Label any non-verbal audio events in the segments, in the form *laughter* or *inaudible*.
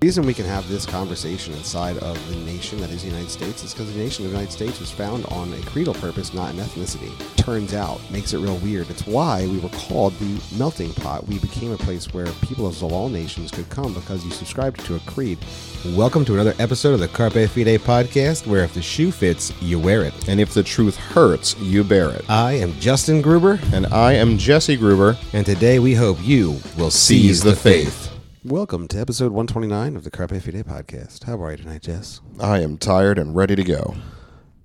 The reason we can have this conversation inside of the nation that is the United States is because the nation of the United States was found on a creedal purpose, not an ethnicity. Turns out, makes it real weird. It's why we were called the melting pot. We became a place where people of all nations could come because you subscribed to a creed. Welcome to another episode of the Carpe Fide podcast, where if the shoe fits, you wear it. And if the truth hurts, you bear it. I am Justin Gruber, And I am Jesse Gruber. and today we hope you will Seize the faith. Welcome to episode 129 of the Carpe Fide podcast. How are you tonight, Jess? I am tired and ready to go.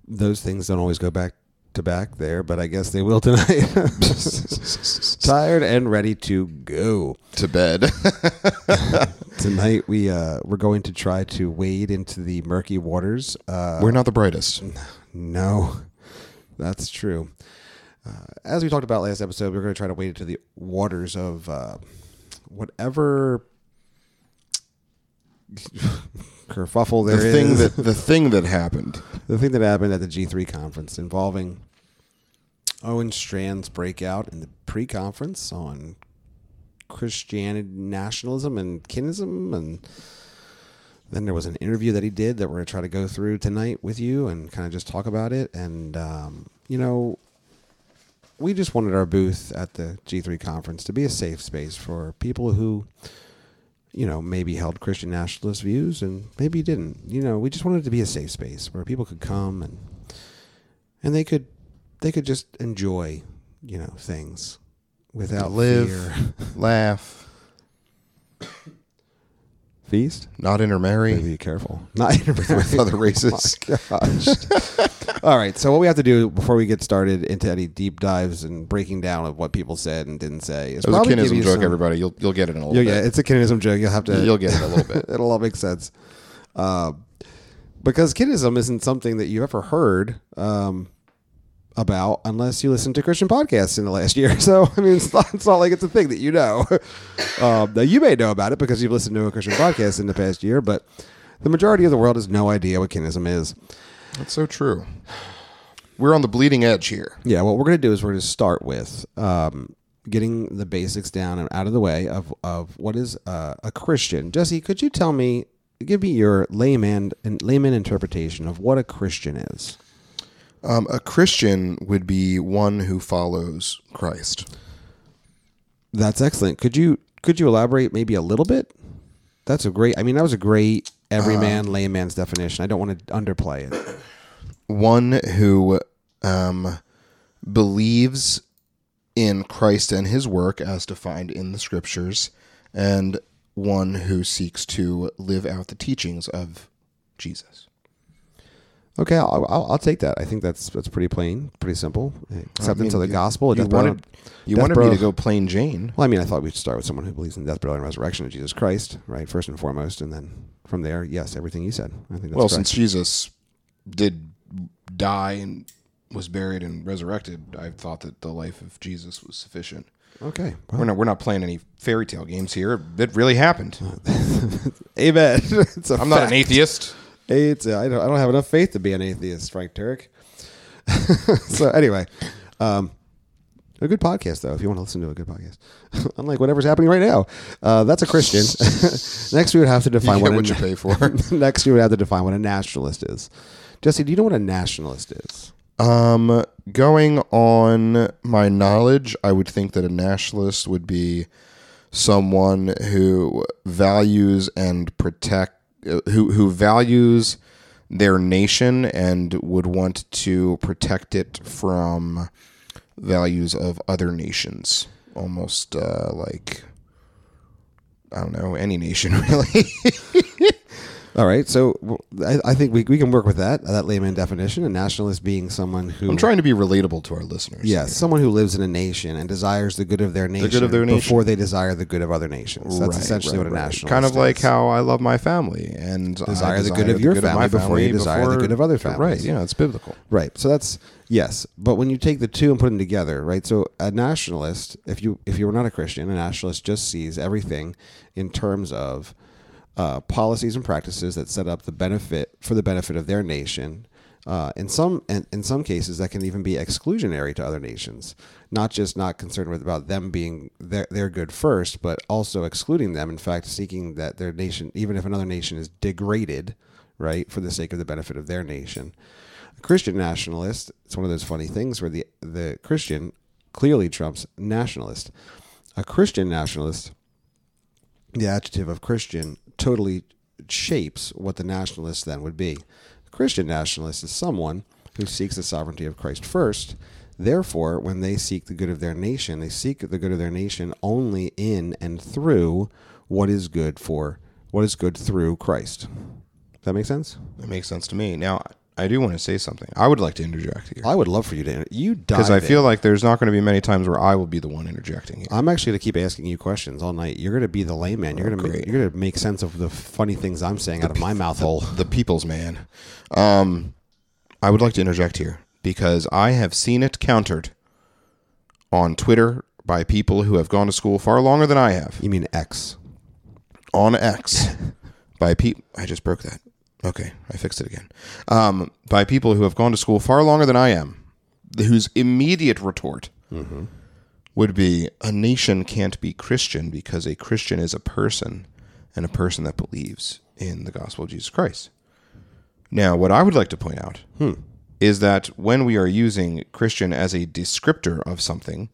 Those things don't always go back to back there, but I guess they will tonight. *laughs* Tired and ready to go. To bed. *laughs* Tonight we uh, we're going to try to wade into the murky waters. Uh, We're not the brightest. no, that's true. Uh, as we talked about last episode, we're going to try to wade into the waters of uh, whatever kerfuffle there The is. thing that the thing that happened. the thing that happened at the G3 conference involving Owen Strachan's breakout in the pre-conference on Christianity nationalism and kinism and then there was an interview that he did that we're going to try to go through tonight with you and kind of just talk about it and um, you know we just wanted our booth at the G3 conference to be a safe space for people who you know, maybe held Christian nationalist views and maybe didn't. You know, we just wanted it to be a safe space where people could come and and they could they could just enjoy, you know, things without Live. fear. *laughs* Laugh. Feast? Not intermarry. Be careful. *laughs* Not intermarry. With other *laughs* races. Oh gosh. *laughs* All right. So what we have to do before we get started into any deep dives and breaking down of what people said and didn't say is It was a probably give kinism you joke, some- everybody. You'll you'll get it in a little yeah, bit. it's a kinism joke. You'll have to. You'll get it a little bit. It'll all make sense. Uh, because kinism isn't something that you've ever heard um, about unless you listen to Christian podcasts in the last *laughs* year. So, I mean, it's not, it's not like it's a thing that you know. *laughs* um, now, you may know about it because you've listened to a Christian podcast in the past year, but the majority of the world has no idea what kinism is. That's so true. We're on the bleeding edge here. Yeah, what we're going to do is we're going to start with um, getting the basics down and out of the way of, of what is uh, a Christian. Jesse, could you tell me, give me your layman and layman interpretation of what a Christian is? Um, a Christian would be one who follows Christ. That's excellent. Could you could you elaborate maybe a little bit? That's a great. I mean, that was a great everyman layman's definition. I don't want to underplay it. one who um, believes in Christ and his work as defined in the scriptures, and one who seeks to live out the teachings of Jesus. Okay, I'll, I'll, I'll take that. I think that's that's pretty plain, pretty simple. Acceptance of the you- gospel. You wanted, you wanted me to go plain Jane. Well, I mean, I thought we'd start with someone who believes in death, burial, and resurrection of Jesus Christ, right? First and foremost, and then from there, yes, everything you said. I think that's Well, correct. since Jesus did die and was buried and resurrected, I thought that the life of Jesus was sufficient. okay, We're not we're not playing any fairy tale games here. It really happened. *laughs* amen. *laughs* I'm not an atheist. It's, I don't. I don't have enough faith to be an atheist, Frank Turek. *laughs* so anyway, um, a good podcast though. If you want to listen to a good podcast, *laughs* unlike whatever's happening right now, uh, that's a Christian. *laughs* Next, we would have to define what get a what you pay for. Next, we would have to define what a nationalist is. Jesse, do you know what a nationalist is? Um, going on my knowledge, I would think that a nationalist would be someone who values and protect uh, who who values their nation and would want to protect it from values of other nations, almost uh, like I don't know any nation *laughs* really. All right, so I think we, we can work with that that layman definition. A nationalist being someone who I'm trying to be relatable to our listeners. Yes, someone who lives in a nation and desires the good of their nation, of their nation. before they desire the good of other nations. That's Right, essentially right, what a right. nationalist Kind of like is. how I love my family and I Desire the good of your my family before you desire the good of other families. Right, yeah, it's biblical. Right. So that's yes, but when you take the two and put them together, right? So a nationalist, if you if you were not a Christian, a nationalist just sees everything in terms of uh, policies and practices that set up the benefit for the benefit of their nation, Uh, in some in, in some cases, that can even be exclusionary to other nations, not just not concerned with about them being their, their good first, but also excluding them. In fact, seeking that their nation, even if another nation is degraded, right, for the sake of the benefit of their nation. A Christian nationalist, it's one of those funny things where the the Christian clearly trumps nationalist. A Christian nationalist, the adjective of Christian totally shapes what the nationalist then would be. A Christian nationalist is someone who seeks the sovereignty of Christ first. Therefore, when they seek the good of their nation, they seek the good of their nation only in and through what is good for what is good through Christ. Does that make sense? That makes sense to me. Now, I do want to say something. I would like to interject here I would love for you to you because dive I feel like there's not going to be many times where I will be the one interjecting here. I'm actually going to keep asking you questions all night. You're going to be the layman. You're going to make, great. you're going to make sense of the funny things I'm saying out of my mouth hole. *laughs* the people's man. Um, I would like to interject here because I have seen it countered on Twitter by people who have gone to school far longer than I have. You mean X? On X *laughs* by people. I just broke that. Okay, I fixed it again. Um, by people who have gone to school far longer than I am, whose immediate retort would be a nation can't be Christian because a Christian is a person and a person that believes in the gospel of Jesus Christ. Now, what I would like to point out is that when we are using Christian as a descriptor of something,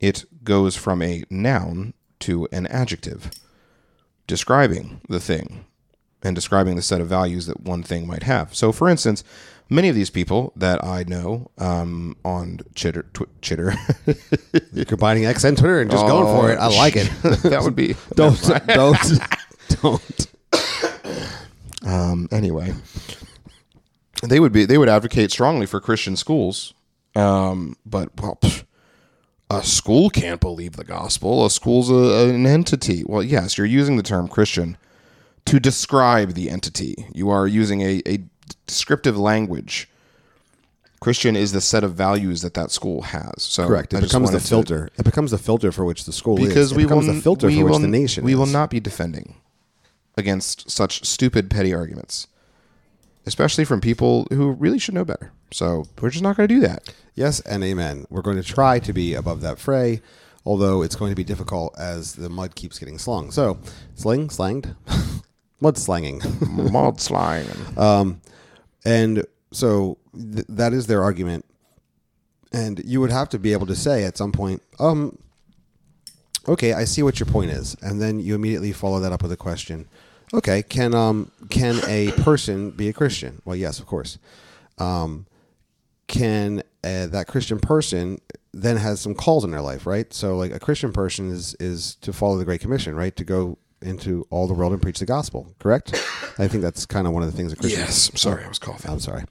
it goes from a noun to an adjective, describing the thing and describing the set of values that one thing might have. So, for instance, many of these people that I know um, on Chitter, tw- Chitter, You're combining X and Twitter and just going for it. I like it. *laughs* that would be *laughs* don't *laughs* don't don't. Um, anyway, they would be they would advocate strongly for Christian schools, um, but well, pff, a school can't believe the gospel. A school's a, an entity. Well, yes, you're using the term Christian to describe the entity. You are using a, a descriptive language. Christian is the set of values that that school has. So Correct. It just becomes the wanted to- filter. It becomes the filter for which the school because is. It we will becomes the filter we for which will, the nation we is. will not be defending against such stupid petty arguments especially from people who really should know better so we're just not going to do that Yes and amen. We're going to try to be above that fray, although it's going to be difficult as the mud keeps getting slung. So, sling, slanged, *laughs* mud slanging. *laughs* mod slang Um, and so th- that is their argument. And you would have to be able to say at some point, um, okay, I see what your point is, and then you immediately follow that up with a question. Okay, can um can a person be a Christian? Well, yes, of course. Um, can uh, that Christian person then has some calls in their life, right? So, like a Christian person is is to follow the Great Commission, right? To go into all the world and preach the gospel. Correct? I think that's kind of one of the things that Christians. yes i'm sorry i was coughing I'm sorry.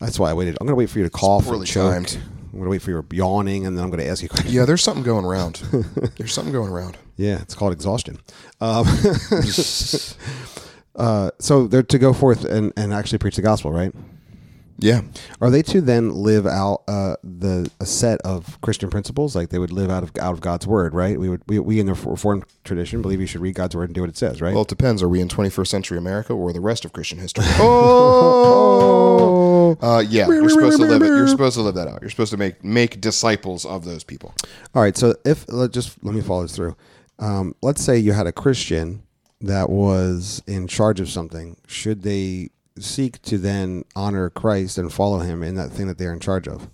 That's why I waited. I'm going to wait for you to cough poorly and choke. timed. I'm going to wait for your yawning, and then I'm going to ask you. questions. yeah there's something going around *laughs* there's something going around Yeah, it's called exhaustion. Um, *laughs* uh, so they're to go forth and, and actually preach the gospel, right? Yeah Are they to then live out uh, the a set of Christian principles, like they would live out of out of God's word, right? We would we, we in the Reformed tradition believe you should read God's word and do what it says, right? well it depends are we in 21st century america or the rest of christian history *laughs* oh uh, yeah you're supposed to live it you're supposed to live that out you're supposed to make make disciples of those people All right. So if let just let me follow this through. Um, let's say you had a Christian that was in charge of something. Should they seek to then honor Christ and follow Him in that thing that they're in charge of?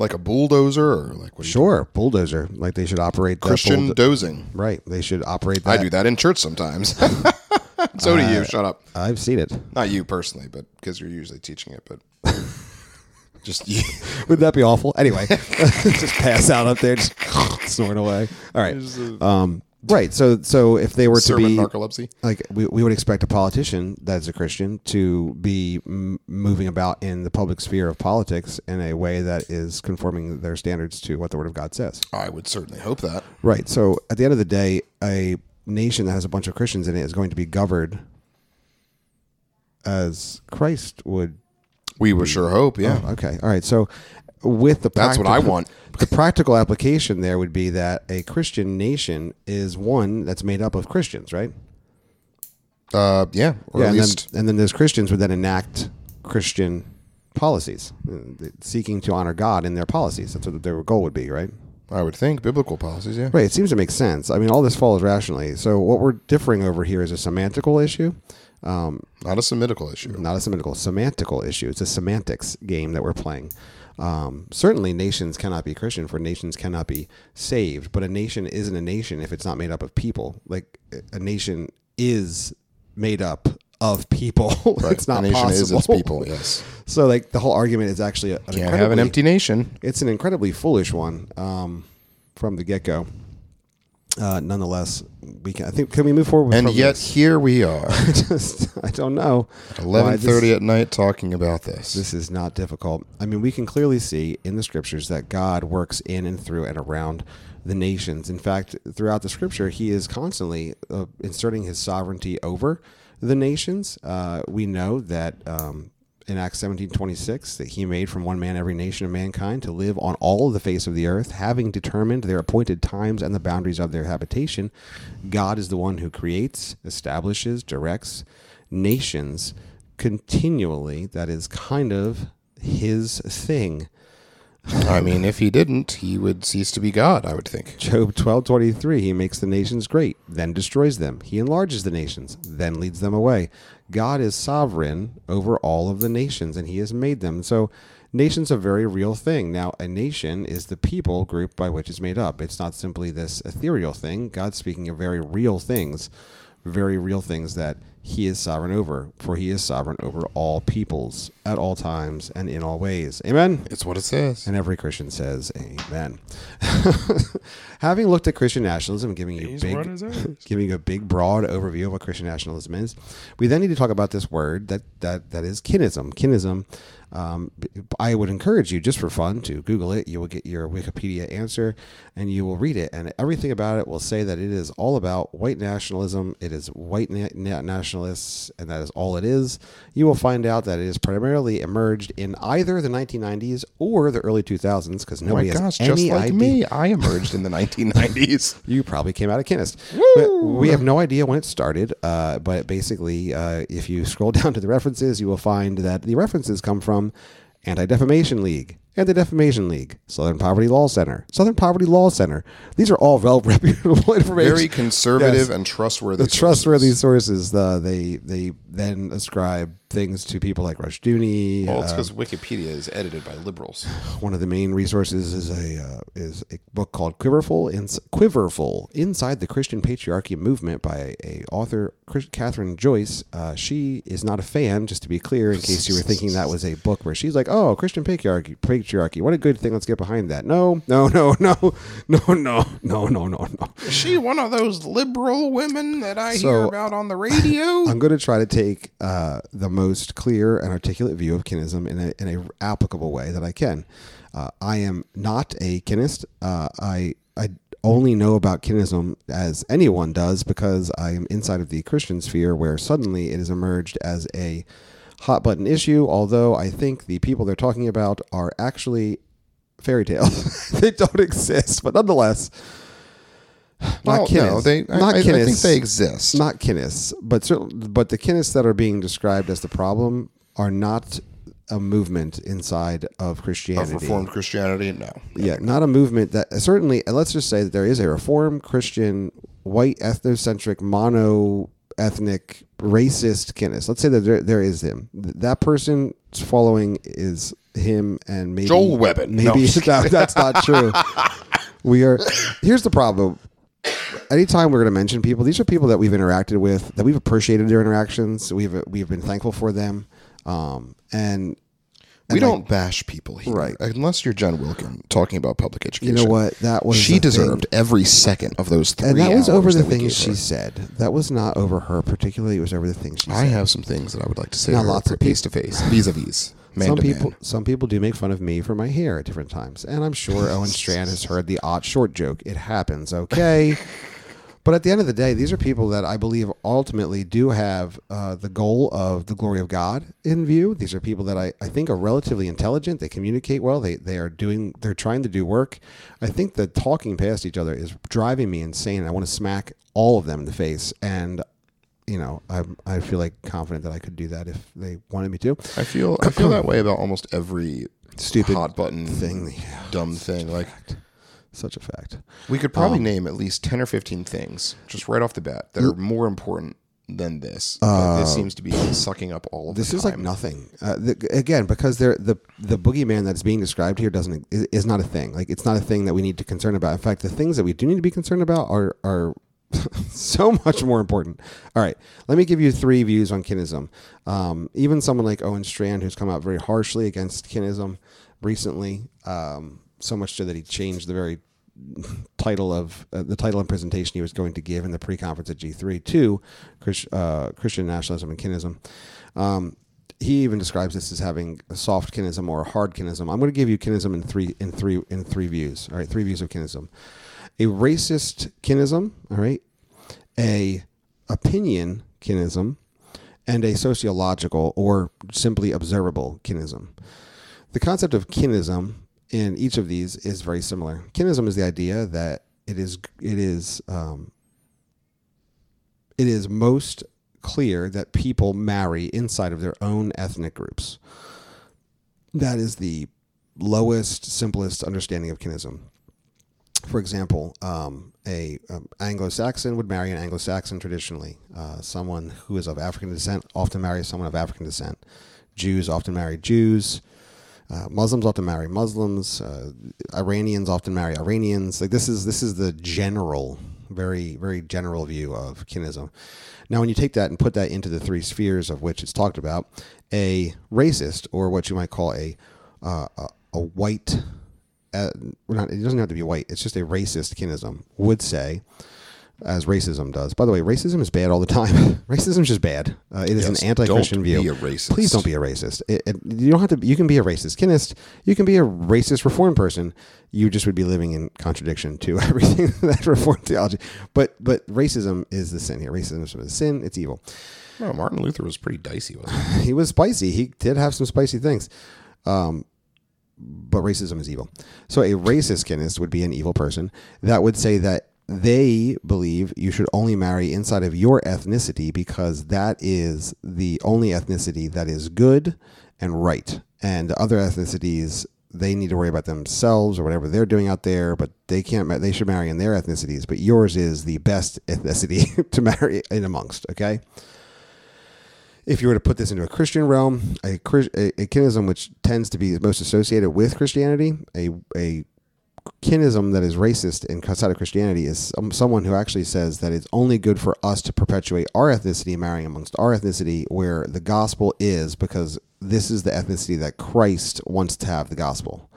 like a bulldozer or like what do you Sure, bulldozer. Like they should operate that Christian bulldo- dozing. right. They should operate. That. I do that in church sometimes. *laughs* so do you. Shut up. I've seen it. Not you personally, but because you're usually teaching it. But *laughs* just you. *laughs* Would that be awful? Anyway, just pass out up there, just snort away. All right. Um, right. So, so if they were to be narcolepsy. like we, we would expect a politician that's a Christian to be m- moving about in the public sphere of politics in a way that is conforming their standards to what the Word of God says. I would certainly hope that. Right. So at the end of the day, a nation that has a bunch of Christians in it is going to be governed as Christ would. We would sure hope. Yeah. Oh, okay. All right. So with the That's what I want. The practical application there would be that a Christian nation is one that's made up of Christians, right? Uh, yeah, or yeah, at and least then, and then those Christians would then enact Christian policies, uh, seeking to honor God in their policies. That's what their goal would be, right? I would think biblical policies. Yeah, Right. It seems to make sense. I mean, all this follows rationally. So what we're differing over here is a semantical issue, um, not a Semitical issue. not a semantical, semantical issue. It's a semantics game that we're playing. Um, certainly, nations cannot be Christian, for nations cannot be saved. But a nation isn't a nation if it's not made up of people. Like a nation is made up of people. *laughs* Right. it's not a nation possible. is its people. Yes, *laughs* So, like the whole argument is actually a, an can't have an empty nation. it's an incredibly foolish one um, from the get go. Uh, nonetheless, we can. I think can we move forward? And yet this? here we are, *laughs* just I don't know. eleven thirty at night, talking about this. This is not difficult. I mean, we can clearly see in the scriptures that God works in and through and around the nations. In fact, throughout the scripture, He is constantly uh, inserting His sovereignty over the nations. Uh, we know that um, in Acts seventeen twenty six that He made from one man every nation of mankind to live on all the face of the earth, having determined their appointed times and the boundaries of their habitation. God is the one who creates, establishes, directs nations continually. That is kind of his thing. I mean, if he didn't, he would cease to be God. I would think. Job 12:23 he makes the nations great then destroys them. He enlarges the nations then leads them away. God is sovereign over all of the nations and he has made them. So nations a very real thing. Now a nation is the people group by which it's made up. It's not simply this ethereal thing. God's speaking of very real things very real things that he is sovereign over for he is sovereign over all peoples at all times and in all ways amen It's what it says. and every Christian says amen. *laughs* Having looked at Christian nationalism, giving you He's big, what it says. giving you a big broad overview of what Christian nationalism is, we then need to talk about this word that that that is kinism. Kinism. Um, I would encourage you, just for fun, to Google it. You will get your Wikipedia answer, and you will read it, and everything about it will say that it is all about white nationalism. It is white na- na- nationalists, and that is all it is. You will find out that it is primarily emerged in either the 1990s or the early 2000s, because Oh my nobody has any just like idea. me, I emerged in the 1990s. *laughs* You probably came out of Kinnist. We have no idea when it started, uh, but basically, uh, if you scroll *laughs* down to the references, you will find that the references come from Anti Defamation League, Anti Defamation League, Southern Poverty Law Center, Southern Poverty Law Center. These are all well *laughs* reputable information. Very conservative Yes. and trustworthy. the trustworthy sources. sources. Uh, they they then ascribe things to people like Rushdoony. Well, it's uh, because Wikipedia is edited by liberals. *sighs* one of the main resources is a uh, is a book called Quiverful in, Quiverful Inside the Christian Patriarchy Movement by a author Chris- Kathryn Joyce. Uh, she is not a fan, just to be clear, in case you were thinking that was a book where she's like, "Oh, Christian patriarchy, patriarchy, what a good thing. Let's get behind that." No, no, no, *laughs* no, no, no, no, no, no, no. Is she one of those liberal women that I So- hear about on the radio? *laughs* I'm going to try to take uh, the most clear and articulate view of kinism in a, in a applicable way that I can. Uh, I am not a kinist. Uh, I I only know about kinism as anyone does because I am inside of the Christian sphere where suddenly it has emerged as a hot button issue. Although I think the people they're talking about are actually fairy tales; *laughs* they don't exist. But nonetheless, not well, kinnis. no, they. I, not I, I think they exist. not kinnis, but but the kinnis that are being described as the problem are not a movement inside of Christianity. of Reformed Christianity, no. Yeah, not a movement that certainly. Let's just say that there is a Reformed Christian, white ethnocentric, mono ethnic, racist kinnis. Let's say that there, there is him. That person's following is him, and maybe Joel Webbin. Maybe I'm *laughs* that, that's not true. we are. Here's the problem anytime we're going to mention people, these are people that we've interacted with, that we've appreciated their interactions. We've we've been thankful for them, um, and We don't bash people here, Right. Unless you're Jen Wilkin talking about public education. You know what? That was she deserved thing. every second of those three. and that was over the things she said. That was not over her particularly. It was over the things she said. I said. have some things that I would like to say. Now, lots of face to face, vis a vis, *sighs* man some people, man. some people do make fun of me for my hair at different times, and I'm sure Owen Strachan has heard the odd short joke. It happens, okay. *laughs* But at the end of the day, these are people that I believe ultimately do have uh, the goal of the glory of God in view. These are people that I, I think are relatively intelligent. They communicate well. They they are doing. They're trying to do work. I think that talking past each other is driving me insane. I want to smack all of them in the face. And you know, I I feel like confident that I could do that if they wanted me to. I feel I feel that way about almost every Stupid hot button thing. dumb thing. Like Such a fact. we could probably Um, name at least ten or fifteen things just right off the bat that are more important than this. but this seems to be sucking up all of Uh, This is like nothing. Uh, the, again, because the the boogeyman that's being described here doesn't is, is not a thing. Like it's not a thing that we need to concern about. In fact, the things that we do need to be concerned about are are *laughs* so much more important. All right, let me give you three views on kinism. Um, even someone like Owen Strachan, who's come out very harshly against kinism recently, um, so much so that he changed the very title of uh, the title and presentation he was going to give in the pre-conference at G3 to uh, Christian nationalism and kinism. Um, he even describes this as having a soft kinism or a hard kinism. I'm going to give you kinism in three in three in three views. All right, three views of kinism: a racist kinism, all right, a opinion kinism, and a sociological or simply observable kinism. The concept of kinism in each of these is very similar. Kinism is the idea that it is it is um, it is most clear that people marry inside of their own ethnic groups. That is the lowest, simplest understanding of kinism. For example, um, a um, Anglo-Saxon would marry an Anglo-Saxon traditionally. Uh, someone who is of African descent often marries someone of African descent. Jews often marry Jews. Uh, Muslims often marry Muslims. Uh, Iranians often marry Iranians. Like this is this is the general, very very general view of kinism. Now, when you take that and put that into the three spheres of which it's talked about, a racist or what you might call a uh, a, a white, uh, not, it doesn't have to be white. It's just a racist kinism would say. As racism does. By the way, racism is bad all the time. *laughs* racism is just bad. Uh, it is Yes, an anti-Christian don't view. be a racist. Please don't be a racist. It, it, you don't have to. You can be a racist kinist. You can be a racist reform person. You just would be living in contradiction to *laughs* everything *laughs* that reform theology. But but racism is the sin here. Racism is a sin. It's evil. No, Martin Luther was pretty dicey, wasn't he? He was spicy. He did have some spicy things. Um, but racism is evil. So a racist kinist would be an evil person that would say that they believe you should only marry inside of your ethnicity because that is the only ethnicity that is good and right. And other ethnicities, they need to worry about themselves or whatever they're doing out there, but they can't. They should marry in their ethnicities. But yours is the best ethnicity *laughs* to marry in amongst. Okay if you were to put this into a Christian realm, a, a, a kinism which tends to be most associated with Christianity, a, a kinism that is racist and outside of Christianity is some, someone who actually says that it's only good for us to perpetuate our ethnicity, marrying amongst our ethnicity, where the gospel is because this is the ethnicity that Christ wants to have the gospel.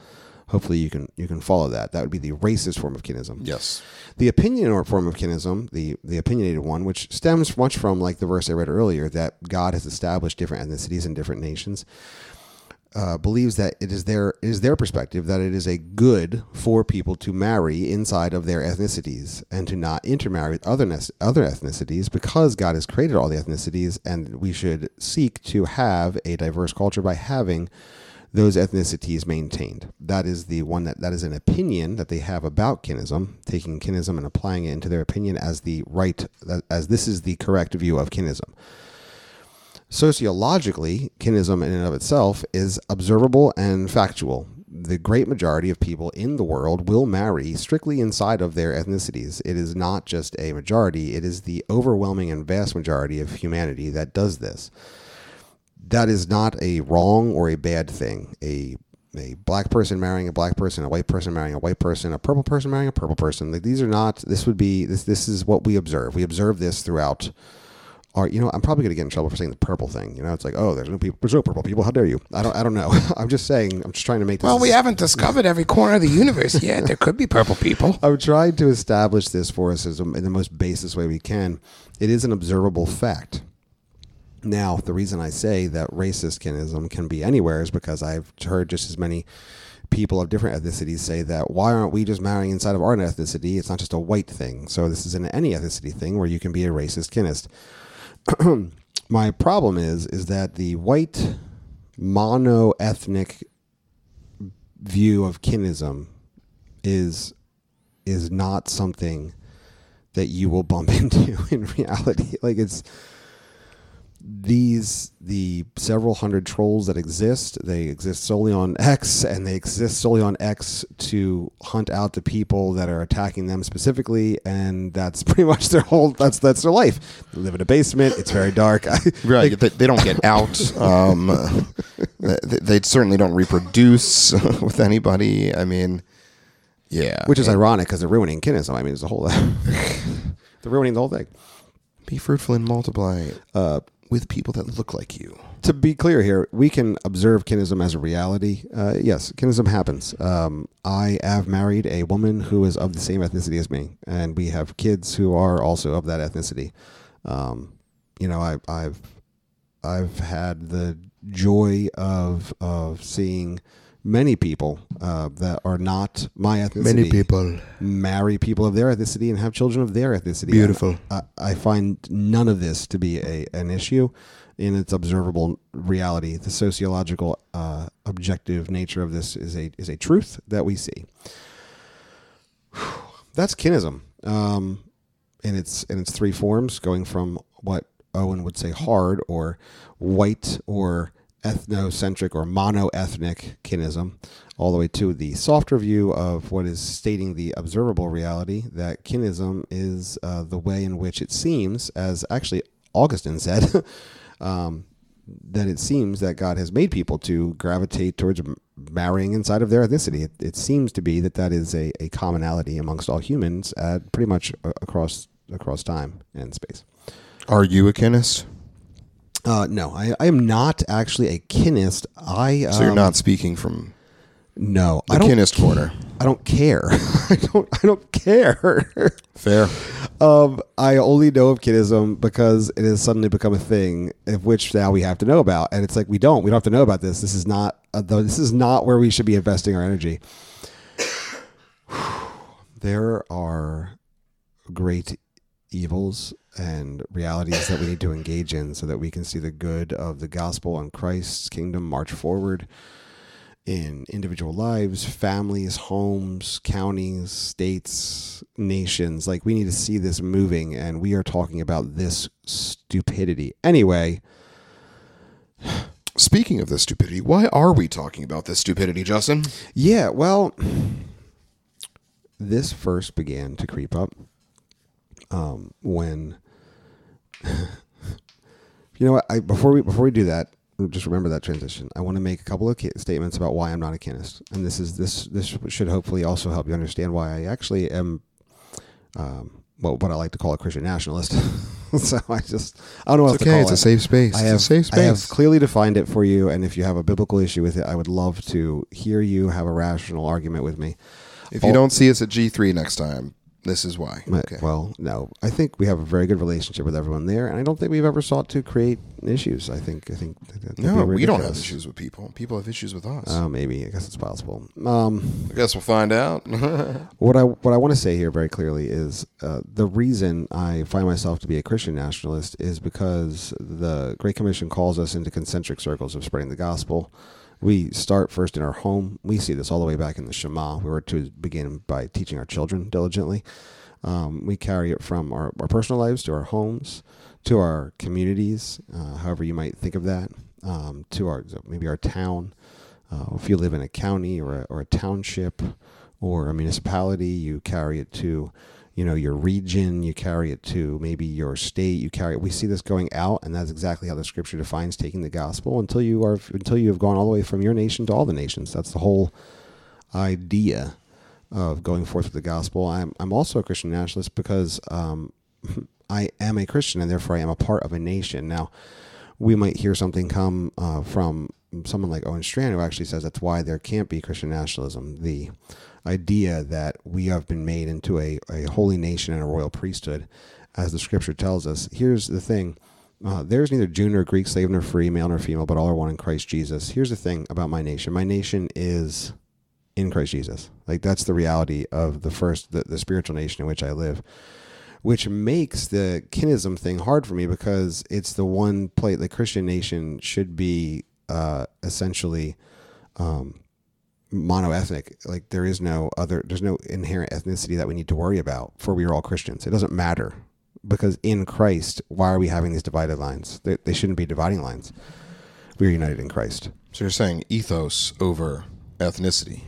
Hopefully, you can you can follow that. That would be the racist form of kinism. Yes. The opinion or form of kinism, the, the opinionated one, which stems much from like the verse I read earlier, that God has established different ethnicities in different nations, uh, believes that it is their it is their perspective that it is a good for people to marry inside of their ethnicities and to not intermarry with other other ethnicities because God has created all the ethnicities and we should seek to have a diverse culture by having those ethnicities maintained. That is the one that that is an opinion that they have about kinism, taking kinism and applying it into their opinion as the right as this is the correct view of kinism. Sociologically, kinism in and of itself is observable and factual. The great majority of people in the world will marry strictly inside of their ethnicities. It is not just a majority, it is the overwhelming and vast majority of humanity that does this that is not a wrong or a bad thing. A a black person marrying a black person, a white person marrying a white person, a purple person marrying a purple person. Like these are not. This would be this. This is what we observe. We observe this throughout. Our, you know, I'm probably going to get in trouble for saying the purple thing. You know, it's like, oh, there's no people, there's no purple people. How dare you? I don't, I don't know. *laughs* I'm just saying. I'm just trying to make this. Well, we haven't discovered every corner of the universe yet. There could be purple people. *laughs* I'm trying to establish this for us as a, in the most basis way we can. It is an observable fact. Now, the reason I say that racist kinism can be anywhere is because I've heard just as many people of different ethnicities say that why aren't we just marrying inside of our ethnicity? It's not just a white thing. So this is an any ethnicity thing where you can be a racist kinist. *clears throat* My problem is is that the white mono ethnic view of kinism is is not something that you will bump *laughs* into in reality. Like it's these the several hundred trolls that exist they exist solely on x and they exist solely on x to hunt out the people that are attacking them specifically and that's *laughs* pretty much their whole that's that's their life they live in a basement it's very dark *laughs* Right. They, they don't get out. Um, they, they certainly don't reproduce *laughs* with anybody. I mean, yeah. which is ironic because they're ruining kinism i mean it's a whole they're ruining the whole thing be fruitful and multiply uh, with people that look like you. to be clear here, we can observe kinism as a reality. Uh, yes, kinism happens. Um, I have married a woman who is of the same ethnicity as me, and we have kids who are also of that ethnicity. Um, you know, I, I've I've had the joy of of seeing many people uh, that are not my ethnicity Many people marry people of their ethnicity and have children of their ethnicity. Beautiful. I, I find none of this to be a an issue in its observable reality. The sociological, uh, objective nature of this is a is a truth that we see. *sighs* That's kinism, um, in its in its three forms, going from what Owen would say hard or white or ethnocentric or monoethnic kinism, all the way to the softer view of what is stating the observable reality that kinism is uh, the way in which it seems, as actually Augustine said, *laughs* um, that it seems that God has made people to gravitate towards marrying inside of their ethnicity. It, it seems to be that that is a, a commonality amongst all humans pretty much across across time and space. Are you a kinist? Uh, no, I, I am not actually a kinist. I um, So you're not speaking from No, the I don't. kinist corner. I don't care. *laughs* I don't. I don't care. Fair. um, I only know of kinism because it has suddenly become a thing, of which now we have to know about. And it's like we don't. We don't have to know about this. This is not. Uh, this is not where we should be investing our energy. *sighs* there are great evils and realities that we need to engage in so that we can see the good of the gospel and Christ's kingdom march forward in individual lives, families, homes, counties, states, nations. Like we need to see this moving and we are talking about this stupidity. Anyway, *sighs* Speaking of this stupidity, why are we talking about this stupidity, Justin? yeah, well, this first began to creep up um, when *laughs* you know what I before we before we do that just remember that transition I want to make a couple of statements about why I'm not a kinist and this is this this should hopefully also help you understand why I actually am um, well what I like to call a Christian nationalist *laughs* so I just I don't know what It's else to okay. call It's a safe space. I It's have, a safe I have space. clearly defined it for you, and if you have a biblical issue with it, I would love to hear you have a rational argument with me. if you all- don't see us at G3 next time, this is why. Okay. Well, no, I think we have a very good relationship with everyone there, and I don't think we've ever sought to create issues. I think I think no, we don't have issues with people. People have issues with us. Uh, maybe I guess it's possible. Um, I guess we'll find out. *laughs* what I what I want to say here very clearly is uh, the reason I find myself to be a Christian nationalist is because the Great Commission calls us into concentric circles of spreading the gospel. We start first in our home. We see this all the way back in the Shema. We were to begin by teaching our children diligently. Um, we carry it from our, our personal lives to our homes, to our communities, uh, however you might think of that, um, to our maybe our town. Uh, if you live in a county or a, or a township or a municipality, you carry it to, you know, your region. You carry it to maybe your state. You carry it. We see this going out, and that's exactly how the Scripture defines taking the gospel until you are until you have gone all the way from your nation to all the nations. That's the whole idea of going forth with the gospel. I'm I'm also a Christian nationalist because um, *laughs* I am a Christian and therefore I am a part of a nation. Now, we might hear something come uh, from someone like Owen Strachan who actually says that's why there can't be Christian nationalism. The idea that we have been made into a, a holy nation and a royal priesthood, as the scripture tells us. Here's the thing. Uh, there's neither Jew nor Greek, slave nor free, male nor female, but all are one in Christ Jesus. Here's the thing about my nation. My nation is in Christ Jesus. Like that's the reality of the first, the, the spiritual nation in which I live, which makes the kinism thing hard for me because it's the one plate. The Christian nation should be uh, essentially um, monoethnic. Like there is no other, there's no inherent ethnicity that we need to worry about. For we are all Christians. It doesn't matter because in Christ, why are we having these divided lines? They, they shouldn't be dividing lines. We are united in Christ. So you're saying ethos over ethnicity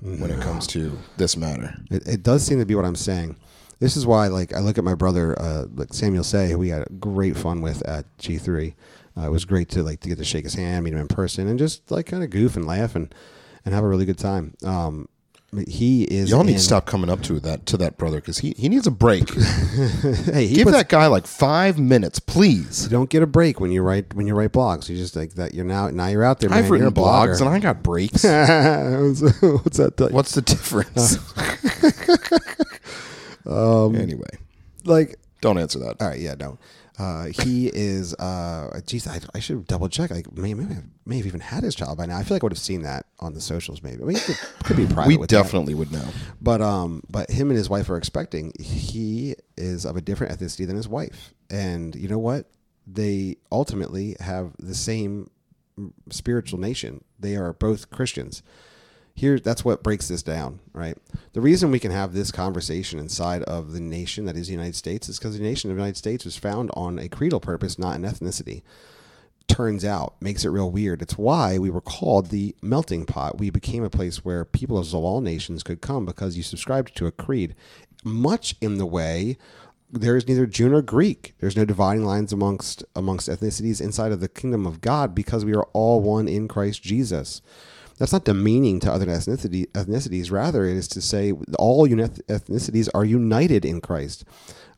when it comes to this matter. It, it does seem to be what I'm saying. This is why, like, I look at my brother, uh, like Samuel Sey, who we had great fun with at G3. Uh, it was great to like to get to shake his hand, meet him in person, and just like kind of goof and laugh and and have a really good time. Um, he is. Y'all need to stop coming up to that to that brother because he, he needs a break. *laughs* Hey, he Give puts- that guy like five minutes, please. You don't get a break when you write when you write blogs. You just like that. You're now now you're out there. I've written blogs and I got breaks. *laughs* What's that? What's the difference? Um, *laughs* anyway, Like, don't answer that. all right, yeah, no. Uh, he is. Uh, geez, I, I should double check. Like, may, maybe I may have even had his child by now. I feel like I would have seen that on the socials. Maybe. I mean, it could, could be *sighs* private. we with that. definitely would know. But um, but him and his wife are expecting. He is of a different ethnicity than his wife, and you know what? They ultimately have the same spiritual nation. They are both Christians. Here, that's what breaks this down, right? The reason we can have this conversation inside of the nation that is the United States is because the nation of the United States was found on a creedal purpose, not an ethnicity turns out makes it real weird. It's why we were called the melting pot. We became a place where people of all nations could come because you subscribed to a creed. Much in the way there is neither Jew nor Greek. There's no dividing lines amongst amongst ethnicities inside of the kingdom of God because we are all one in Christ Jesus. That's not demeaning to other ethnicity, ethnicities. Rather, it is to say all ethnicities are united in Christ.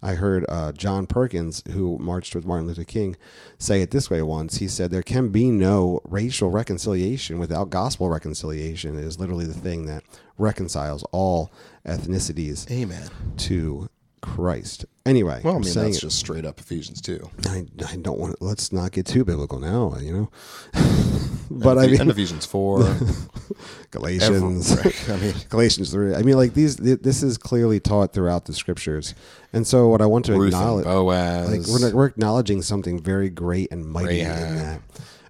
I heard uh, John Perkins, who marched with Martin Luther King, say it this way once. He said, There can be no racial reconciliation without gospel reconciliation. It is literally the thing that reconciles all ethnicities Amen. to Christ. Anyway, Well, I I'm mean, saying that's it- just straight up Ephesians 2. I, I don't want. to, Let's not get too biblical now. You know, *laughs* but I and mean Ephesians 4. *laughs* Galatians, I mean, *laughs* Galatians three. I mean, like these. th- This is clearly taught throughout the scriptures, and so what I want to Ruth and acknowledge, Boaz. like we're, we're acknowledging something very great and mighty in that.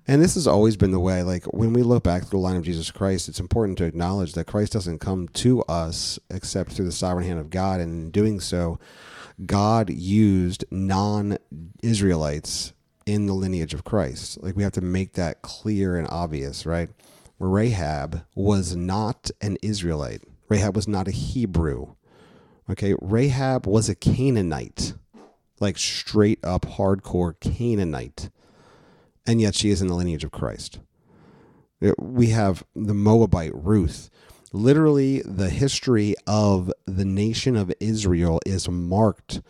And this has always been the way. Like when we look back through the line of Jesus Christ, it's important to acknowledge that Christ doesn't come to us except through the sovereign hand of God, and in doing so, God used non-Israelites in the lineage of Christ. Like we have to make that clear and obvious, right? Rahab was not an Israelite. Rahab was not a Hebrew. Okay, Rahab was a Canaanite, like straight up hardcore Canaanite, and yet she is in the lineage of Christ. Uh, we have the Moabite Ruth. Literally, the history of the nation of Israel is marked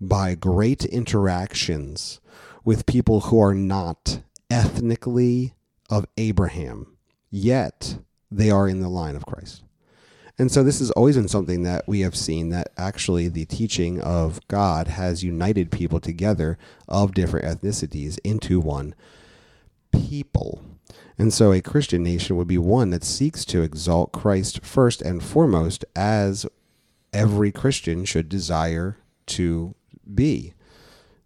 by great interactions with people who are not ethnically of Abraham, yet they are in the line of Christ. And so this has always been something that we have seen that actually the teaching of God has united people together of different ethnicities into one people. And so a Christian nation would be one that seeks to exalt Christ first and foremost as every Christian should desire to be.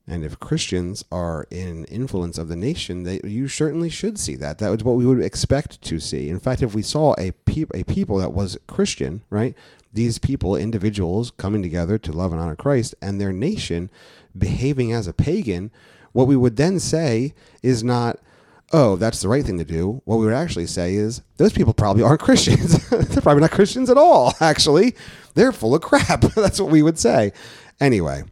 And if Christians are in influence of the nation, they, you certainly should see that. That was what we would expect to see. In fact, if we saw a, peop, a people that was Christian, right, these people, individuals coming together to love and honor Christ, and their nation behaving as a pagan, what we would then say is not, oh, that's the right thing to do. What we would actually say is, those people probably aren't Christians. *laughs* They're probably not Christians at all, *laughs* actually. They're full of crap. *laughs* that's what we would say. Anyway,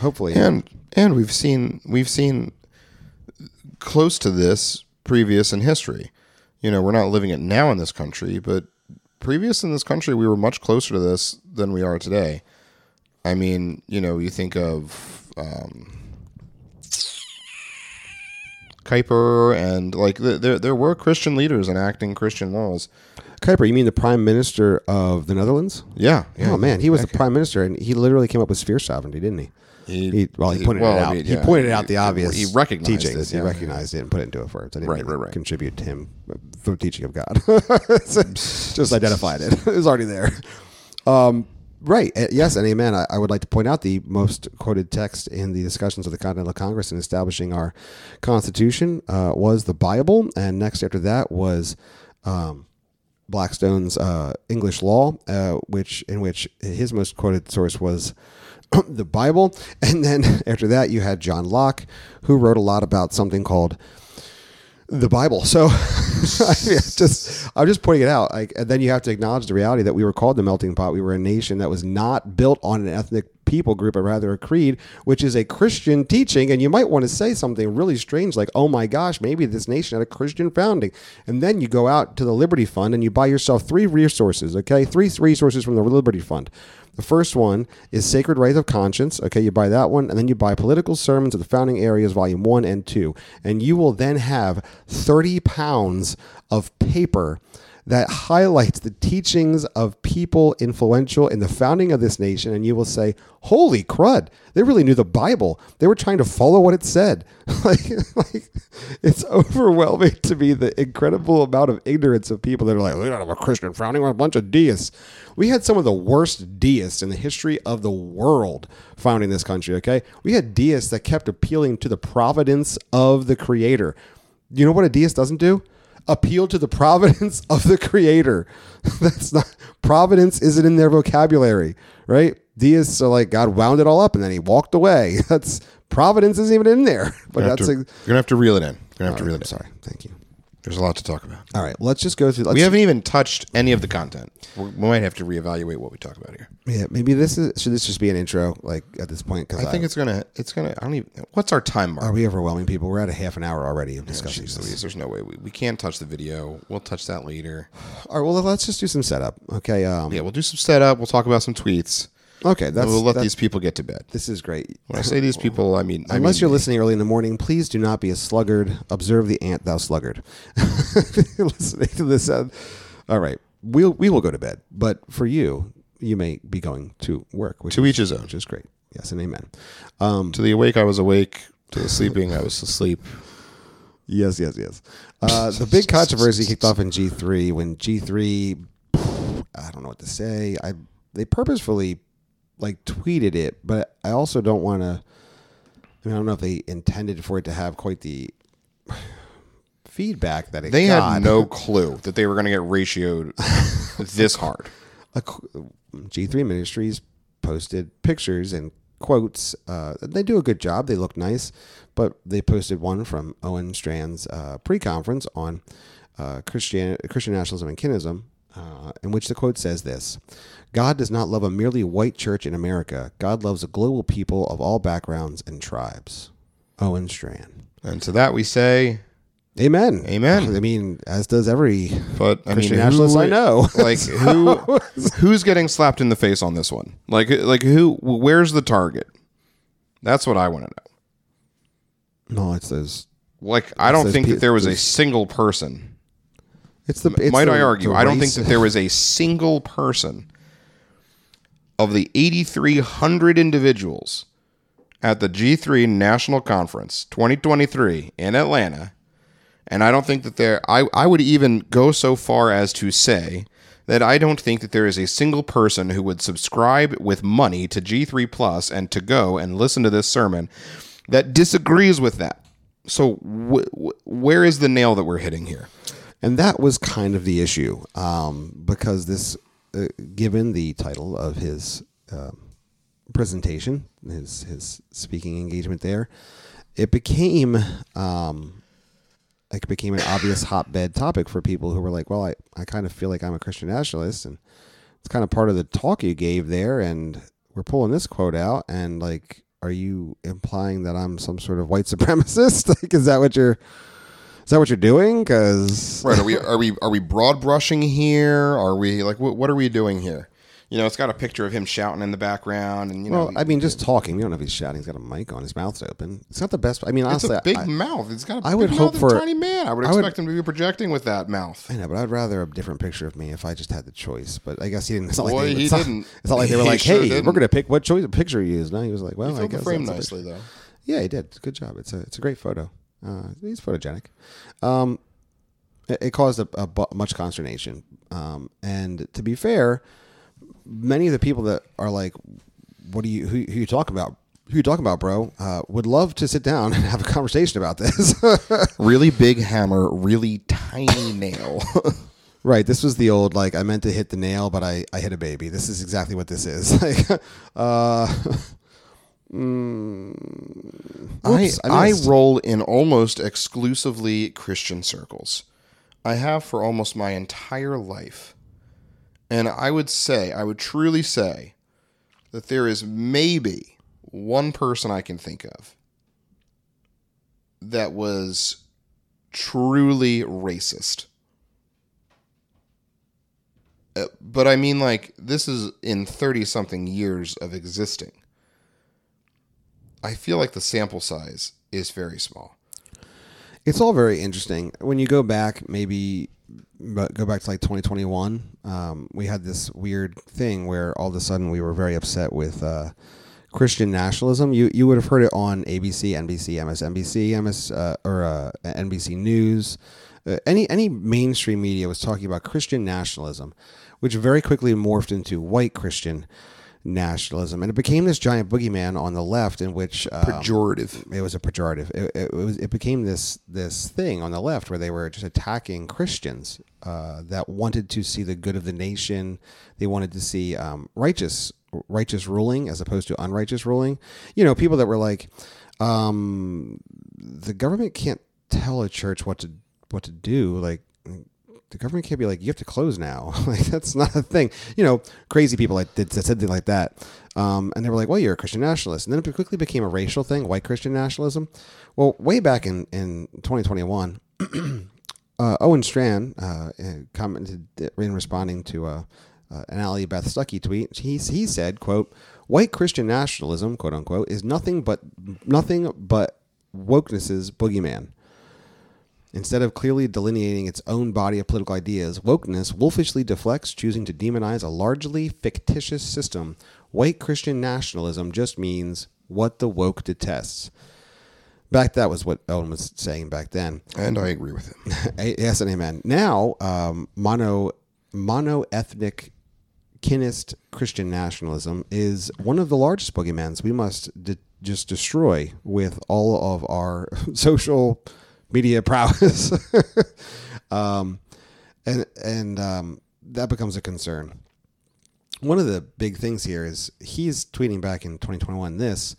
hopefully. and and we've seen we've seen close to this previous in history. You know, we're not living it now in this country, but previous in this country, we were much closer to this than we are today. I mean, you know, you think of um, Kuyper and like th- there there were Christian leaders enacting Christian laws. Kuyper, you mean the prime minister of the Netherlands? Yeah, yeah. oh man, he was the prime minister, and he literally came up with sphere sovereignty, didn't he? He- He, well, he he- pointed well, it I out. mean, he pointed out the obvious. he recognized teachings. it, He yeah. recognized it and put it into words. I didn't Right, really right, right. contribute to him the teaching of God. *laughs* Just *laughs* identified it. *laughs* it was already there. Um, right. Yes, and amen. I, I would like to point out the most quoted text in the discussions of the Continental Congress in establishing our Constitution uh, was the Bible, and next after that was. Um, Blackstone's uh, English Law, uh, which in which his most quoted source was *clears throat* the Bible. And then *laughs* after that, you had John Locke, who wrote a lot about something called the Bible. So *laughs* I mean, just I'm just pointing it out. Like, and then you have to acknowledge the reality that we were called the melting pot. We were a nation that was not built on an ethnic people group, but rather a creed, which is a Christian teaching. And you might want to say something really strange, like, "Oh my gosh, maybe this nation had a Christian founding." And then you go out to the Liberty Fund and you buy yourself three resources. Okay, three resources from the Liberty Fund. The first one is Sacred Right of Conscience. Okay, you buy that one, and then you buy Political Sermons of the Founding Areas, Volume 1 and 2. And you will then have 30 pounds of paper that highlights the teachings of people influential in the founding of this nation. And you will say, Holy crud, they really knew the Bible. They were trying to follow what it said. *laughs* like, like, it's overwhelming to me the incredible amount of ignorance of people that are like, we don't have a Christian founding, we're a bunch of deists. We had some of the worst deists in the history of the world founding this country, okay? We had deists that kept appealing to the providence of the Creator. You know what a deist doesn't do? Appeal to the providence of the Creator. *laughs* That's not, providence isn't in their vocabulary, right? Deists are like, God wound it all up and then he walked away. *laughs* That's providence isn't even in there. *laughs* But You're that's to- a, you're gonna have to reel it in. You're gonna have to reel it in. sorry. Thank you. There's a lot to talk about. All right, let's just go through. Let's, We haven't even touched any of the content. We're, we might have to reevaluate what we talk about here. Yeah, maybe this is should this just be an intro like at this point? Because I think it's gonna. It's gonna. I don't even. What's our time mark? are we overwhelming people? We're at a half an hour already of Oh, discussing jeez this. Louise, there's no way we, we can't touch the video. We'll touch that later. All right, well let's just do some setup. Okay. Um, Yeah, we'll do some setup. We'll talk about some tweets. Okay. That's we'll let that- these people get to bed. This is great. When I say these people, I mean I Unless mean you're listening early in the morning, please do not be a sluggard. Observe the ant, thou sluggard. *laughs* listening to this. Uh, all right, we'll we will go to bed. But for you, you may be going to work, which To is, each his own. which is great. Yes, and amen. Um, To the awake, I was awake. To the sleeping, I was asleep. Yes, yes, yes. Uh, the big *laughs* controversy kicked off in G three when G three. I don't know what to say. I they purposefully like tweeted it, but I also don't want to. I mean, I don't know if they intended for it to have quite the *sighs* feedback that it They got. had no *laughs* clue that they were going to get ratioed this hard. a qu- G3 Ministries posted pictures and quotes. Uh, they do a good job. They look nice, but they posted one from Owen Strachan's uh, pre-conference on uh, Christian Christian nationalism and kinism, uh, in which the quote says this: "God does not love a merely white church in America. God loves a global people of all backgrounds and tribes." Owen Strachan. And to that we say, Amen. Amen. I mean, as does every but I Christian mean, nationalist who, I know. *laughs* like *laughs* who, who's getting slapped in the face on this one? Like, like who? Where's the target? That's what I want to know. No, it's those. Like, I don't think pe- that there was a single person. It's the. It's Might the- I argue? I don't think that there was a single person of the 8,300 individuals at the G3 National Conference 2023 in Atlanta. And I don't think that there, I, I would even go so far as to say that I don't think that there is a single person who would subscribe with money to G3 Plus and to go and listen to this sermon that disagrees with that. So, wh- wh- where is the nail that we're hitting here? And that was kind of the issue um, because this, uh, given the title of his um presentation, his his speaking engagement there, it became um, it became an obvious hotbed topic for people who were like, "Well, I, I kind of feel like I'm a Christian nationalist, and it's kind of part of the talk you gave there, and we're pulling this quote out, and like." Are you implying that I'm some sort of white *laughs* supremacist? like, is that what you're? Is that what you're doing? Because Right? Are we are we are we broad brushing here? Are we like what, what are we doing here? You know, it's got a picture of him shouting in the background, and you know, Well, I mean, just talking. We don't know if he's shouting. He's got a mic on. His mouth's open. It's not the best. I mean, it's honestly, a big I, mouth. It's got a I big would mouth hope for- a tiny man. I would I would- expect him to be projecting with that mouth. I know, but I'd rather a different picture of me if I just had the choice. But I guess he didn't. It's not Boy, like they, he it's not- didn't. It's not like they were He like, sure "Hey, didn't. we're gonna pick what choice picture you use." No, he was like, "Well, He I guess the frame nicely though. Yeah, he did. Good job. It's a it's a great photo. Uh, he's photogenic. Um, it, it caused a, a bu- much consternation. Um, and to be fair, many of the people that are like, "What do you who, who you talking about?" Who you talking about, bro? Uh, would love to sit down *laughs* and have a conversation about this. *laughs* Really big hammer, really tiny nail. *laughs* right. This was the old like I meant to hit the nail, but I, I hit a baby. This is exactly what this is. Like, uh, I, Oops, I I missed. roll in almost exclusively Christian circles. I have for almost my entire life. And I would say, I would truly say that there is maybe one person I can think of that was truly racist. Uh, But I mean, like, this is in 30 something years of existing. I feel like the sample size is very small. It's all very interesting. When you go back, maybe but go back to like 2021, um, we had this weird thing where all of a sudden we were very upset with uh, Christian nationalism. You you would have heard it on ABC, NBC, MSNBC, MS uh, or uh, NBC News. Uh, any any mainstream media was talking about Christian nationalism, which very quickly morphed into white Christian nationalism, and it became this giant boogeyman on the left, in which um, Pejorative. it was a pejorative. It, it, was. It became this this thing on the left where they were just attacking Christians uh, that wanted to see the good of the nation. They wanted to see um, righteous righteous ruling as opposed to unrighteous ruling. You know, people that were like, um, the government can't tell a church what to what to do. Like the government can't be like, you have to close now. *laughs* like that's not a thing. You know, crazy people like did said something like that, um, and they were like, well, you're a Christian nationalist, and then it quickly became a racial thing, white Christian nationalism. Well, way back in in 2021. *clears throat* Uh, Owen Strachan uh, uh, commented in responding to uh, uh, an Allie Beth Stuckey tweet. He, he said, "quote White Christian nationalism, quote unquote, is nothing but nothing but wokeness's boogeyman." Instead of clearly delineating its own body of political ideas, wokeness wolfishly deflects, choosing to demonize a largely fictitious system. White Christian nationalism just means what the woke detests. Back that was what Owen was saying back then. And I agree with him. *laughs* yes and amen. Now, um, mono mono ethnic kinist Christian nationalism is one of the largest boogeymans we must de- just destroy with all of our *laughs* social media *laughs* prowess. um, and and um, that becomes a concern. One of the big things here is he's tweeting back in 2021 this,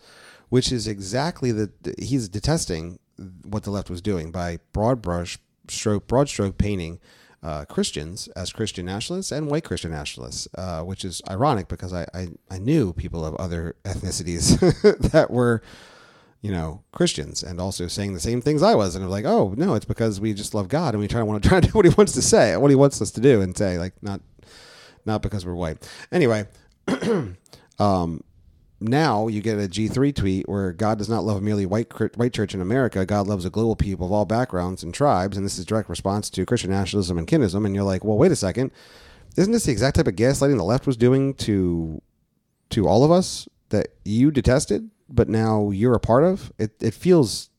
which is exactly the he's detesting what the left was doing by broad brush stroke broad stroke painting uh, Christians as Christian nationalists and white Christian nationalists, uh, which is ironic because I, I, I knew people of other ethnicities *laughs* that were, you know, Christians and also saying the same things I was, and I'm like, oh no, it's because we just love God and we try to want to *laughs* try to do what He wants to say, what He wants us to do, and say like not not because we're white. Anyway, *clears throat* um, now you get a G3 tweet where God does not love merely white white church in America. God loves a global people of all backgrounds and tribes, and this is direct response to Christian nationalism and kinism. And you're like, well, wait a second, isn't this the exact type of gaslighting the left was doing to to all of us that you detested, but now you're a part of? It it feels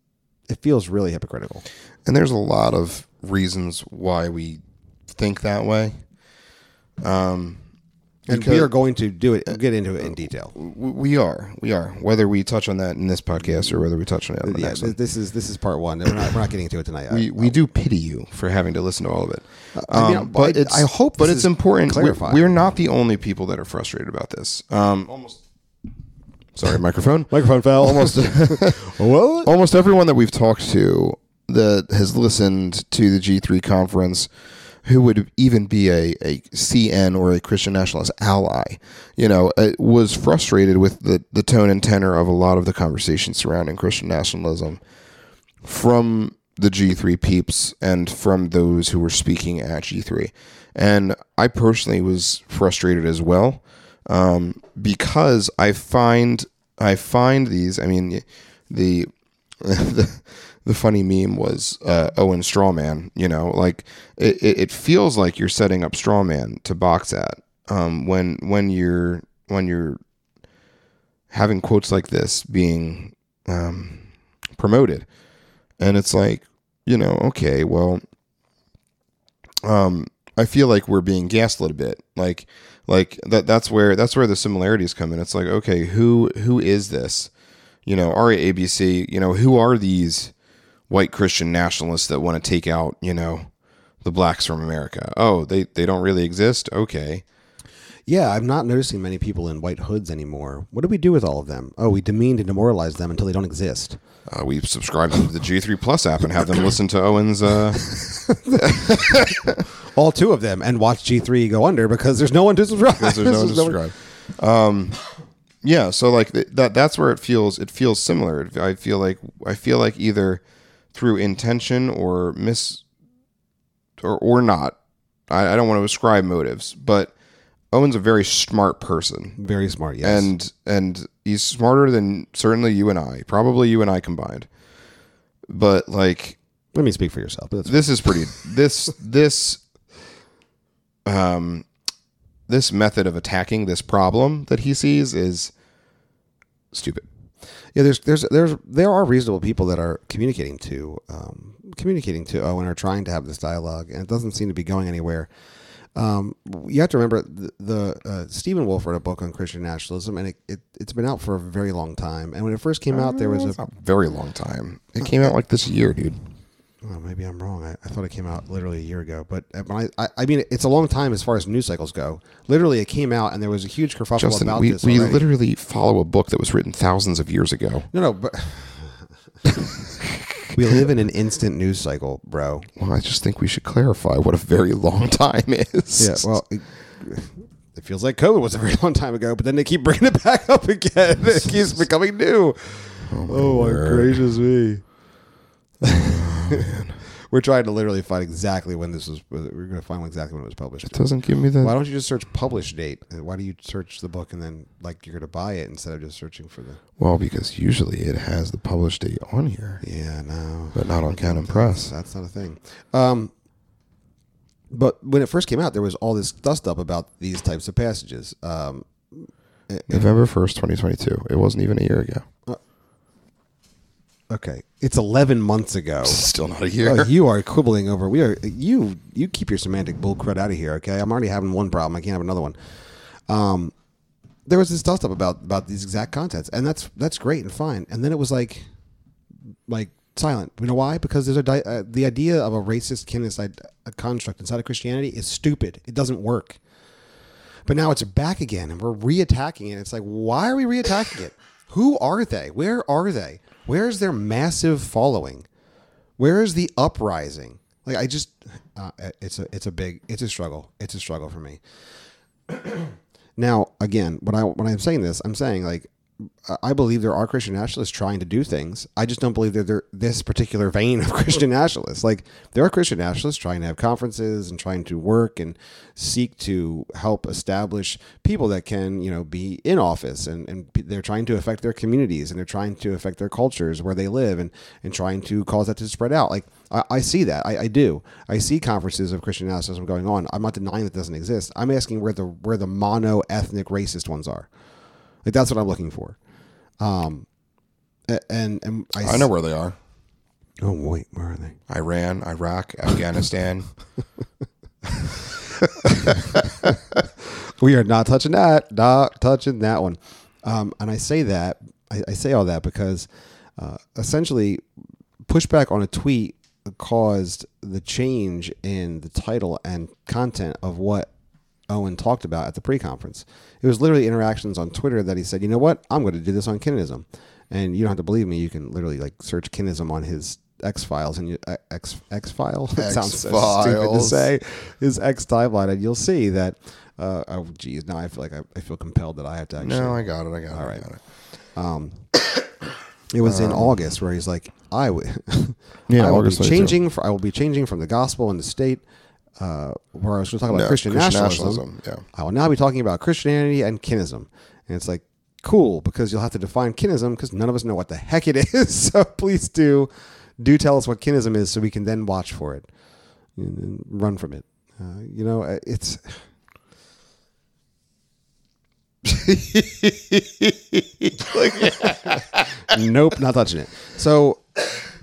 it feels really hypocritical. And there's a lot of reasons why we think that way. Um, And we are going to do it, get into it in detail. we are, we are. Whether we touch on that in this podcast or whether we touch on it on the Yeah, next one, this is this is part one. We're not, we're not getting into it tonight. we I- we do pity you for having to listen to all of it. I mean, Um, but I- it's I hope but this it's important. We're, we're not the only people that are frustrated about this. Um, almost. Sorry, *laughs* microphone. Microphone fell. Almost. *laughs* what? almost everyone that we've talked to that has listened to the G3 conference who would even be a, a CN or a Christian nationalist ally, you know, uh, was frustrated with the, the tone and tenor of a lot of the conversations surrounding Christian nationalism from the G3 peeps and from those who were speaking at G3. And I personally was frustrated as well um, because I find I find these. I mean, the *laughs* the, the funny meme was uh, Owen Strawman. You know, like it, it, feels like you're setting up Strawman to box at um, when when you're when you're having quotes like this being um, promoted, and it's like you know, okay, well, um, I feel like we're being gaslit a bit, like like that that's where that's where the similarities come in it's like okay who who is this you know RAABC you know who are these white christian nationalists that want to take out you know the blacks from america oh they they don't really exist okay Yeah, I'm not noticing many people in white hoods anymore. What do we do with all of them? Oh, we demean and demoralize them until they don't exist. Uh, we subscribe to the G3 Plus app and have them listen to Owen's. Uh, *laughs* *laughs* All two of them, and watch G3 go under because there's no one to subscribe. because there's no one to *laughs* subscribe. Um, yeah, so like th- that that's where it feels it feels similar. I feel like I feel like either through intention or miss or or not. I, I don't want to ascribe motives, but Owen's a very smart person. Very smart, yes. and and he's smarter than certainly you and I, probably you and I combined. But like let me speak for yourself. This is pretty this this um this method of attacking this problem that he sees is stupid. yeah, there's there's there's there are reasonable people that are communicating to um, communicating to Owen are trying to have this dialogue, and it doesn't seem to be going anywhere. Um, you have to remember the, the uh, Stephen Wolfe wrote a book on Christian nationalism, and it, it it's been out for a very long time. And when it first came out, there was a A very long time. It came out like this year, dude. Oh, maybe I'm wrong. I, I thought it came out literally a year ago, but uh, when I, I, I mean, it's a long time as far as news cycles go. Literally, it came out, and there was a huge kerfuffle Justin, about we, this. we already. literally follow a book that was written thousands of years ago. no, no, but *laughs* we live in an instant news cycle, bro. Well, I just think we should clarify what a very long time is. Yeah, well, it, it feels like COVID was a very long time ago, but then they keep bringing it back up again. *laughs* It keeps becoming new. Oh my, gracious me! *laughs* We're trying to literally find exactly when this was. We're going to find exactly when it was published. it doesn't give me that. Why don't you just search publish date? Why do you search the book and then like you're going to buy it instead of just searching for the? well because usually it has the published date on here, Yeah, no, but not on Canon Press. that's not a thing. Um, but when it first came out, there was all this dust up about these types of passages. Um, November first, twenty twenty two. It wasn't even a year ago. Okay, it's 11 months ago. Still not a year. Oh, you are quibbling over. We are you. You keep your semantic bull crud out of here. Okay, I'm already having one problem. I can't have another one. Um, there was this dust up about about these exact contents, and that's that's great and fine. And then it was like, like silent. You know why? Because there's a di- uh, the idea of a racist kinist a construct inside of Christianity is stupid. It doesn't work. But now it's back again, and we're reattacking it. It's like, why are we reattacking it? Who are they? Where are they? Where's their massive following? Where is the uprising? Like I just, uh, it's a it's a big it's a struggle. It's a struggle for me. *clears throat* now again, when I when I'm saying this, I'm saying like I- believe there are Christian nationalists trying to do things. I just don't believe that they're this particular vein of *laughs* Christian nationalists. Like there are Christian nationalists trying to have conferences and trying to work and seek to help establish people that can, you know, be in office and, and they're trying to affect their communities and they're trying to affect their cultures where they live and, and trying to cause that to spread out. Like I, I see that. I, I do. I see conferences of Christian nationalism going on. I'm not denying that doesn't exist. I'm asking where the where the mono ethnic racist ones are. Like that's what I'm looking for. Um, and and I, I know where they are. Oh wait, where are they? Iran, Iraq, Afghanistan. *laughs* We are not touching that. Not touching that one. Um, and I say that I, I say all that because uh, essentially pushback on a tweet caused the change in the title and content of what Owen talked about at the pre-conference. It was literally interactions on Twitter that he said, "You know what? I'm going to do this on kinism." And you don't have to believe me. You can literally like search kinism on his X files and you uh, X X file. It *laughs* sounds so stupid to say his X timeline, and you'll see that. Uh, oh, geez, now I feel like I, I feel compelled that I have to actually. No, I got it. I got it. right. I got it. Um, *coughs* it was in August where he's like, "I w- *laughs* Yeah, I will August be changing. For, I will be changing from the gospel and the state." Uh, where I was going to talk about No, Christian, Christian nationalism. nationalism, I will now be talking about Christianity and kinism, and it's like cool because you'll have to define kinism because none of us know what the heck it *laughs* is. so please do, do tell us what kinism is so we can then watch for it and, and run from it. Uh, you know, uh, it's *laughs* *laughs* nope, not touching it. So,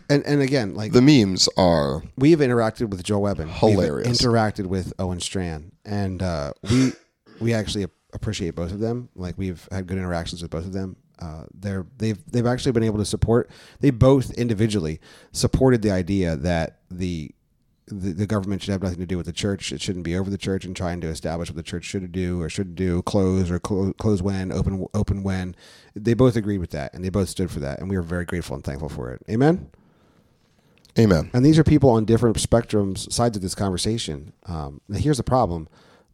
and and again, like The memes are we have interacted with Joel Webbon. Hilarious. We've interacted with Owen Strachan, and uh, we we actually appreciate both of them. Like we've had good interactions with both of them. Uh, they're they've they've actually been able to support. They both individually supported the idea that the the, the government should have nothing to do with the church. It shouldn't be over the church and trying to establish what the church should do or shouldn't do, close or clo- close when, open open when. They both agreed with that and they both stood for that, and we are very grateful and thankful for it. Amen. Amen. And these are people on different spectrums, sides of this conversation. Um, here's the problem: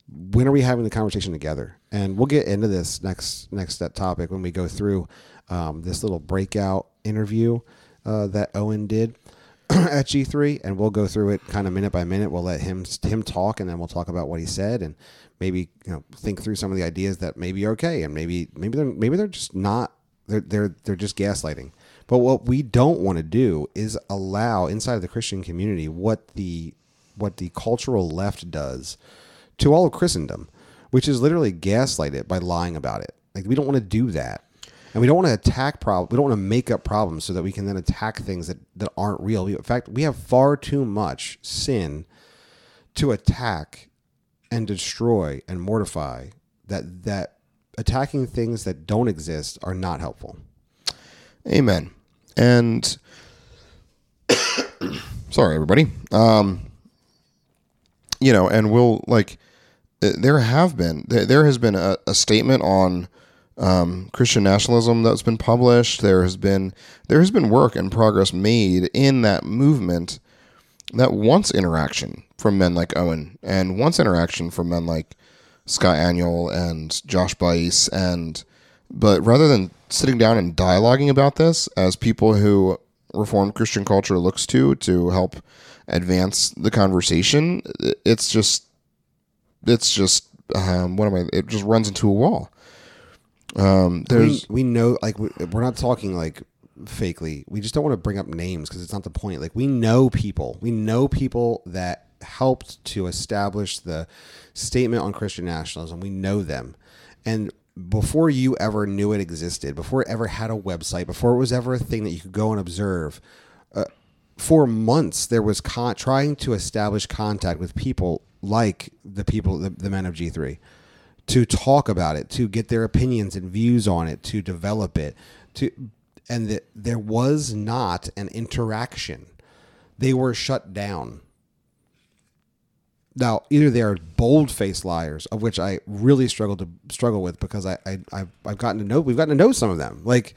when are we having the conversation together? And we'll get into this next next topic when we go through um, this little breakout interview uh, that Owen did *clears throat* at G3, and we'll go through it kind of minute by minute. We'll let him him talk, and then we'll talk about what he said, and maybe you know think through some of the ideas that maybe are okay, and maybe maybe they're maybe they're just not they're they're they're just gaslighting. But what we don't want to do is allow inside of the Christian community what the what the cultural left does to all of Christendom, which is literally gaslight it by lying about it. Like we don't want to do that. And we don't want to attack problems. We don't want to make up problems so that we can then attack things that, that aren't real. In fact, we have far too much sin to attack and destroy and mortify that that attacking things that don't exist are not helpful. Amen. And *coughs* sorry, everybody. Um, you know, and we'll like uh, there have been there, has been a, a statement on um, Christian nationalism that's been published. There has been there has been work and progress made in that movement that wants interaction from men like Owen and wants interaction from men like Scott Aniol and Josh Buice and but rather than sitting down and dialoguing about this as people who Reformed Christian culture looks to to help advance the conversation, it's just it's just um, what am I? It just runs into a wall. Um, there's we know like we're not talking like fakely we just don't want to bring up names because it's not the point like we know people we know people that helped to establish the statement on christian nationalism we know them and before you ever knew it existed before it ever had a website before it was ever a thing that you could go and observe uh, for months there was con- trying to establish contact with people like the people the, the men of g3 to talk about it, to get their opinions and views on it, to develop it, to and that there was not an interaction. They were shut down. Now, either they are bold-faced liars, of which I really struggle to struggle with because I, I I've, I've gotten to know we've gotten to know some of them, like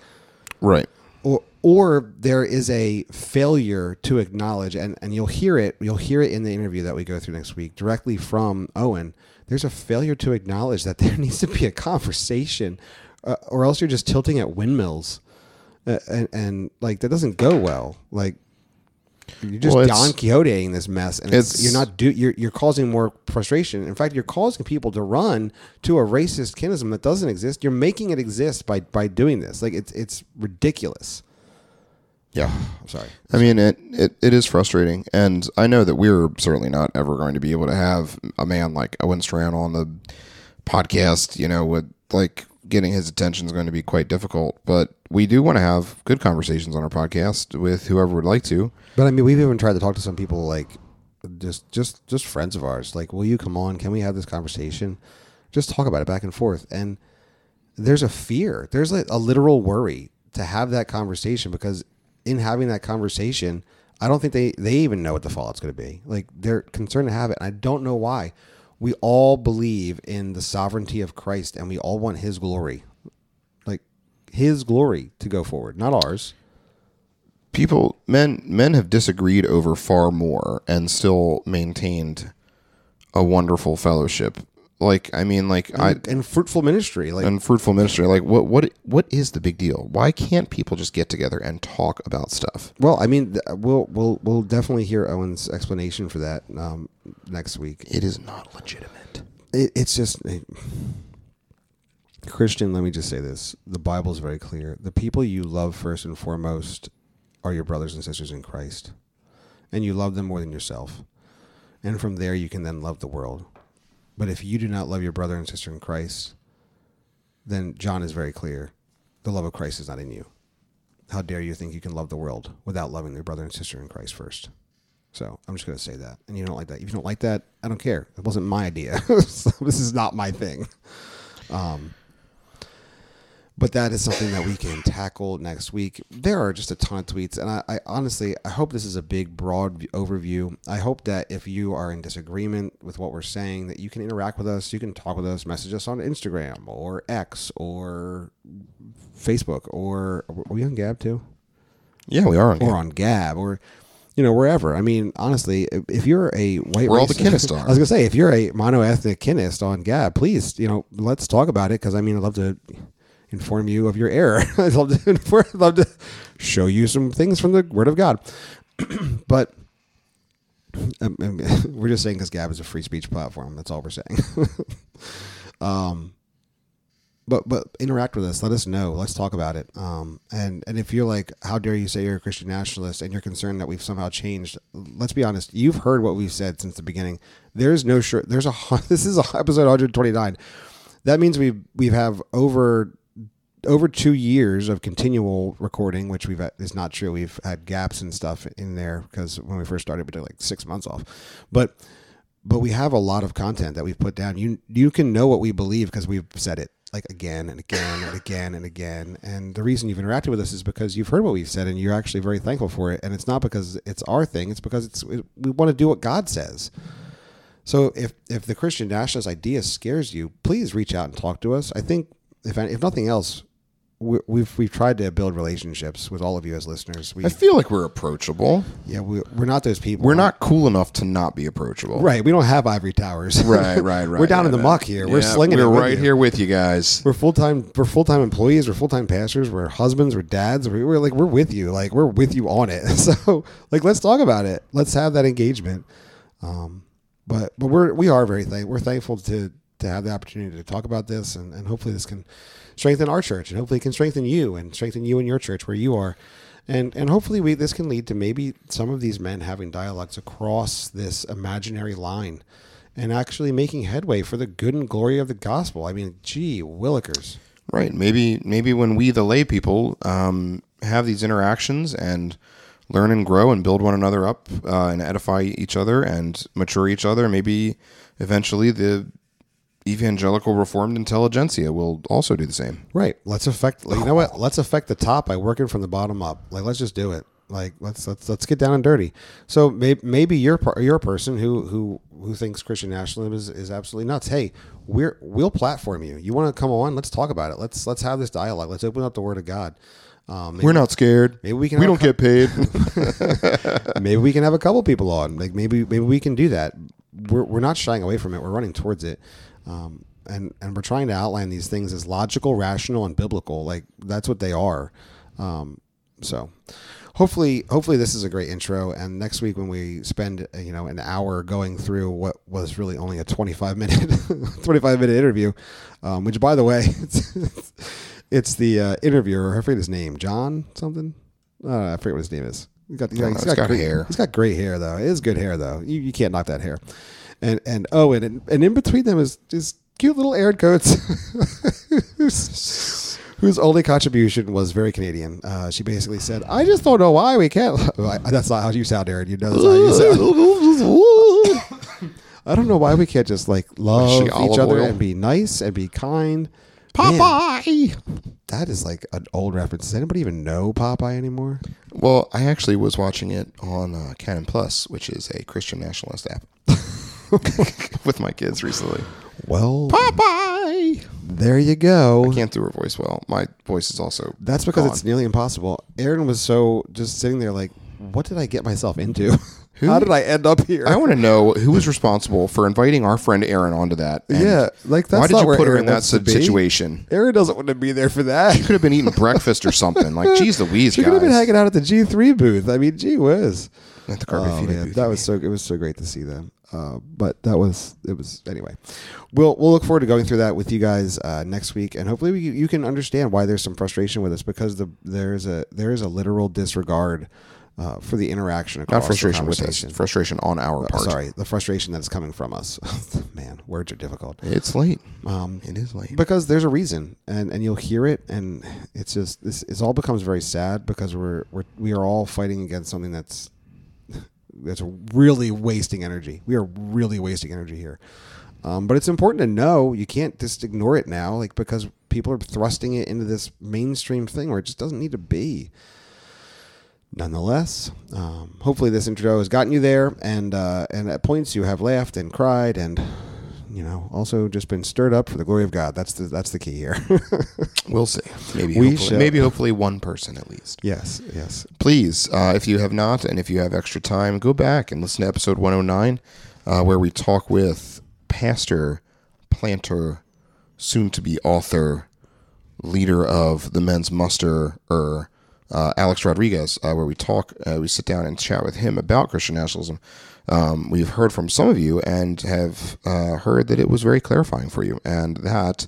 right. or or there is a failure to acknowledge and, and you'll hear it you'll hear it in the interview that we go through next week directly from owen. There's a failure to acknowledge that *laughs* there needs to be a conversation uh, or else you're just tilting at windmills. Uh, and, and like that doesn't go well. Like you're just Well, Don Quixoteing this mess, and it's, it's- you're not do you're you're causing more frustration. In fact, you're causing people to run to a racist kinism that doesn't exist. You're making it exist by by doing this. Like it's it's ridiculous. Yeah. I'm sorry. I mean, it, it, it is frustrating. And I know that we're certainly not ever going to be able to have a man like Owen Strachan on the podcast, you know, with like getting his attention is going to be quite difficult. But we do want to have good conversations on our podcast with whoever would like to. But I mean, we've even tried to talk to some people like just just just friends of ours. Like, will you come on? Can we have this conversation? Just talk about it back and forth. And there's a fear. There's like a literal worry to have that conversation because in having that conversation, I don't think they they even know what the fallout's going to be. Like they're concerned to have it. And I don't know why. We all believe in the sovereignty of Christ and we all want his glory. Like his glory to go forward, not ours. People, men, men have disagreed over far more and still maintained a wonderful fellowship. Like, I mean, like, I, And, and fruitful ministry. Like and fruitful ministry. Like, what, what, what is the big deal? Why can't people just get together and talk about stuff? Well, I mean, we'll we'll we'll definitely hear Owen's explanation for that um, next week. It is not legitimate. It, it's just it- Christian. Let me just say this: the Bible is very clear. The people you love first and foremost are your brothers and sisters in Christ, and you love them more than yourself. And from there, you can then love the world. But if you do not love your brother and sister in Christ, then John is very clear: the love of Christ is not in you. How dare you think you can love the world without loving your brother and sister in Christ first? So I'm just going to say that. And you don't like that. If you don't like that, I don't care. It wasn't my idea. *laughs* so this is not my thing. Um, but that is something that we can tackle next week. There are just a ton of tweets, and I, I honestly I hope this is a big, broad overview. I hope that if you are in disagreement with what we're saying, that you can interact with us. You can talk with us, message us on Instagram or X or Facebook or are we on Gab too? Yeah, we are on. or Gab. on Gab or you know wherever. I mean, honestly, if, you're a white, Where all the are. *laughs* I was gonna say if you're a monoethnic Kinist on Gab, please, you know, let's talk about it because I mean, I'd love to inform you of your error. *laughs* I'd love to, love to show you some things from the Word of God, *clears throat* but. um, um, *laughs* we're just saying because Gab is a free speech platform. That's all we're saying. *laughs* um, but but interact with us. Let us know. Let's talk about it. Um, and and if you're like, how dare you say you're a Christian nationalist and you're concerned that we've somehow changed? Let's be honest. You've heard what we've said since the beginning. There's no sure. There's a this is a episode 129. That means we've we've have over over two years of continual recording, which we've is not true. We've had gaps and stuff in there because when we first started, we took like six months off, but but we have a lot of content that we've put down. You you can know what we believe because we've said it like again and again and again and again. And the reason you've interacted with us is because you've heard what we've said and you're actually very thankful for it. And it's not because it's our thing; it's because it's we want to do what God says. So if if the Christian nationalist idea scares you, please reach out and talk to us. I think if if nothing else, we, we've we've tried to build relationships with all of you as listeners. We I feel like we're approachable. yeah we, we're not those people. We're not cool enough to not be approachable. right. We don't have ivory towers. Right, right, *laughs* right. we're down in the muck here. we're slinging We're it with right you. here with you guys. We're full time. We're full time employees. We're full time pastors. We're husbands. We're dads. We're, we're like we're with you. Like we're with you on it. *laughs* So like let's talk about it. Let's have that engagement. Um, but but we're we are very thank we're thankful to to have the opportunity to talk about this and, and hopefully this can strengthen our church and hopefully it can strengthen you and strengthen you and your church where you are. And and hopefully we this can lead to maybe some of these men having dialogues across this imaginary line and actually making headway for the good and glory of the gospel. I mean, gee, Willikers. Right. Maybe maybe when we the lay people um, have these interactions and learn and grow and build one another up uh, and edify each other and mature each other, maybe eventually the evangelical reformed intelligentsia will also do the same. Right. Let's affect. You know what? Let's affect the top by working from the bottom up. Like, let's just do it. Like, let's let's let's get down and dirty. So maybe maybe you're you're a person who who who thinks Christian nationalism is, is absolutely nuts. Hey, we're we'll platform you. You want to come on? Let's talk about it. Let's let's have this dialogue. Let's open up the Word of God. Um, maybe, We're not scared. Maybe we can. We don't a get paid. *laughs* *laughs* maybe we can have a couple people on. Like maybe maybe we can do that. We're we're not shying away from it. We're running towards it, um, and and we're trying to outline these things as logical, rational, and biblical. Like that's what they are. Um, so hopefully hopefully this is a great intro. And next week when we spend uh, you know an hour going through what was really only a twenty five minute *laughs* twenty five minute interview, um, which by the way. *laughs* It's, it's the uh, interviewer. I forget his name. John something. Uh, I forget what his name is. He's got, he's know. got, He's got great hair. He's got great hair though. It is good hair though. You, you can't knock that hair. And and oh and and in between them is just cute little Erin Coates, *laughs* whose, whose only contribution was very Canadian. Uh, she basically said, "I just don't know why we can't." *laughs* That's not how you sound, Erin. You know that's how you sound. *laughs* I don't know why we can't just like love each other oil? and be nice and be kind. Popeye. That is like an old reference. Does anybody even know Popeye anymore? Well, I actually was watching it on uh, Canon Plus, which is a Christian nationalist app, *laughs* with my kids recently. Well, Popeye. there you go. I Can't do her voice well. My voice is also. That's because gone. it's nearly impossible. Erin was so just sitting there like, what did I get myself into? *laughs* How did I end up here? I want to know who was responsible for inviting our friend Erin onto that. yeah, like that's why did you put her in that wants to be. situation? Erin doesn't want to be there for that. She could have been eating *laughs* breakfast or something. Like, geez, Louise, She guys. could have been hanging out at the G three booth. I mean, gee whiz. At the Carpe Oh, booth, that was so it was so great to see them. Uh, but that was it was anyway. We'll we'll look forward to going through that with you guys uh, next week, and hopefully we, you can understand why there's some frustration with us because the there's a there is a literal disregard uh, for the interaction across Not frustration with us. Frustration on our Uh, part. Sorry, the frustration that is coming from us. *laughs* Man, words are difficult. It's late. Um, It is late. because there's a reason, and and you'll hear it, and it's just this. It all becomes very sad because we're we're we are all fighting against something that's that's really wasting energy. We are really wasting energy here. Um, but it's important to know you can't just ignore it now, like because people are thrusting it into this mainstream thing where it just doesn't need to be. Nonetheless, um, hopefully this intro has gotten you there, and uh, and at points you have laughed and cried, and you know also just been stirred up for the glory of God. That's the that's the key here. *laughs* We'll see. Maybe We hopefully, shall. maybe hopefully one person at least. yes, yes. Please, uh, if you have not, and if you have extra time, go back and listen to episode 109, uh, where we talk with pastor, planter, soon to be author, leader of the men's muster, er, uh, Alex Rodriguez, uh, where we talk, uh, we sit down and chat with him about Christian nationalism. Um, we've heard from some of you and have uh, heard that it was very clarifying for you, and that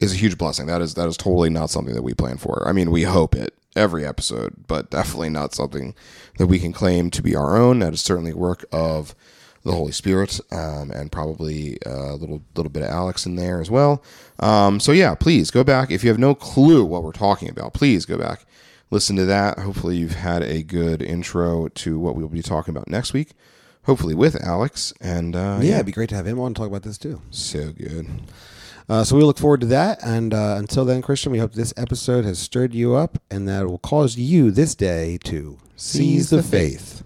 is a huge blessing. That is that is totally not something that we plan for. I mean, we hope it every episode, but definitely not something that we can claim to be our own. That is certainly work of the Holy Spirit, um, and probably a little little bit of Alex in there as well. Um, so yeah, please go back if you have no clue what we're talking about. Please go back, listen to that. Hopefully, you've had a good intro to what we'll be talking about next week. Hopefully, with Alex and uh, Yeah, it'd be great to have him on and talk about this too. so good. Uh, so we look forward to that. And uh, until then, Christian, we hope this episode has stirred you up and that it will cause you this day to seize the faith.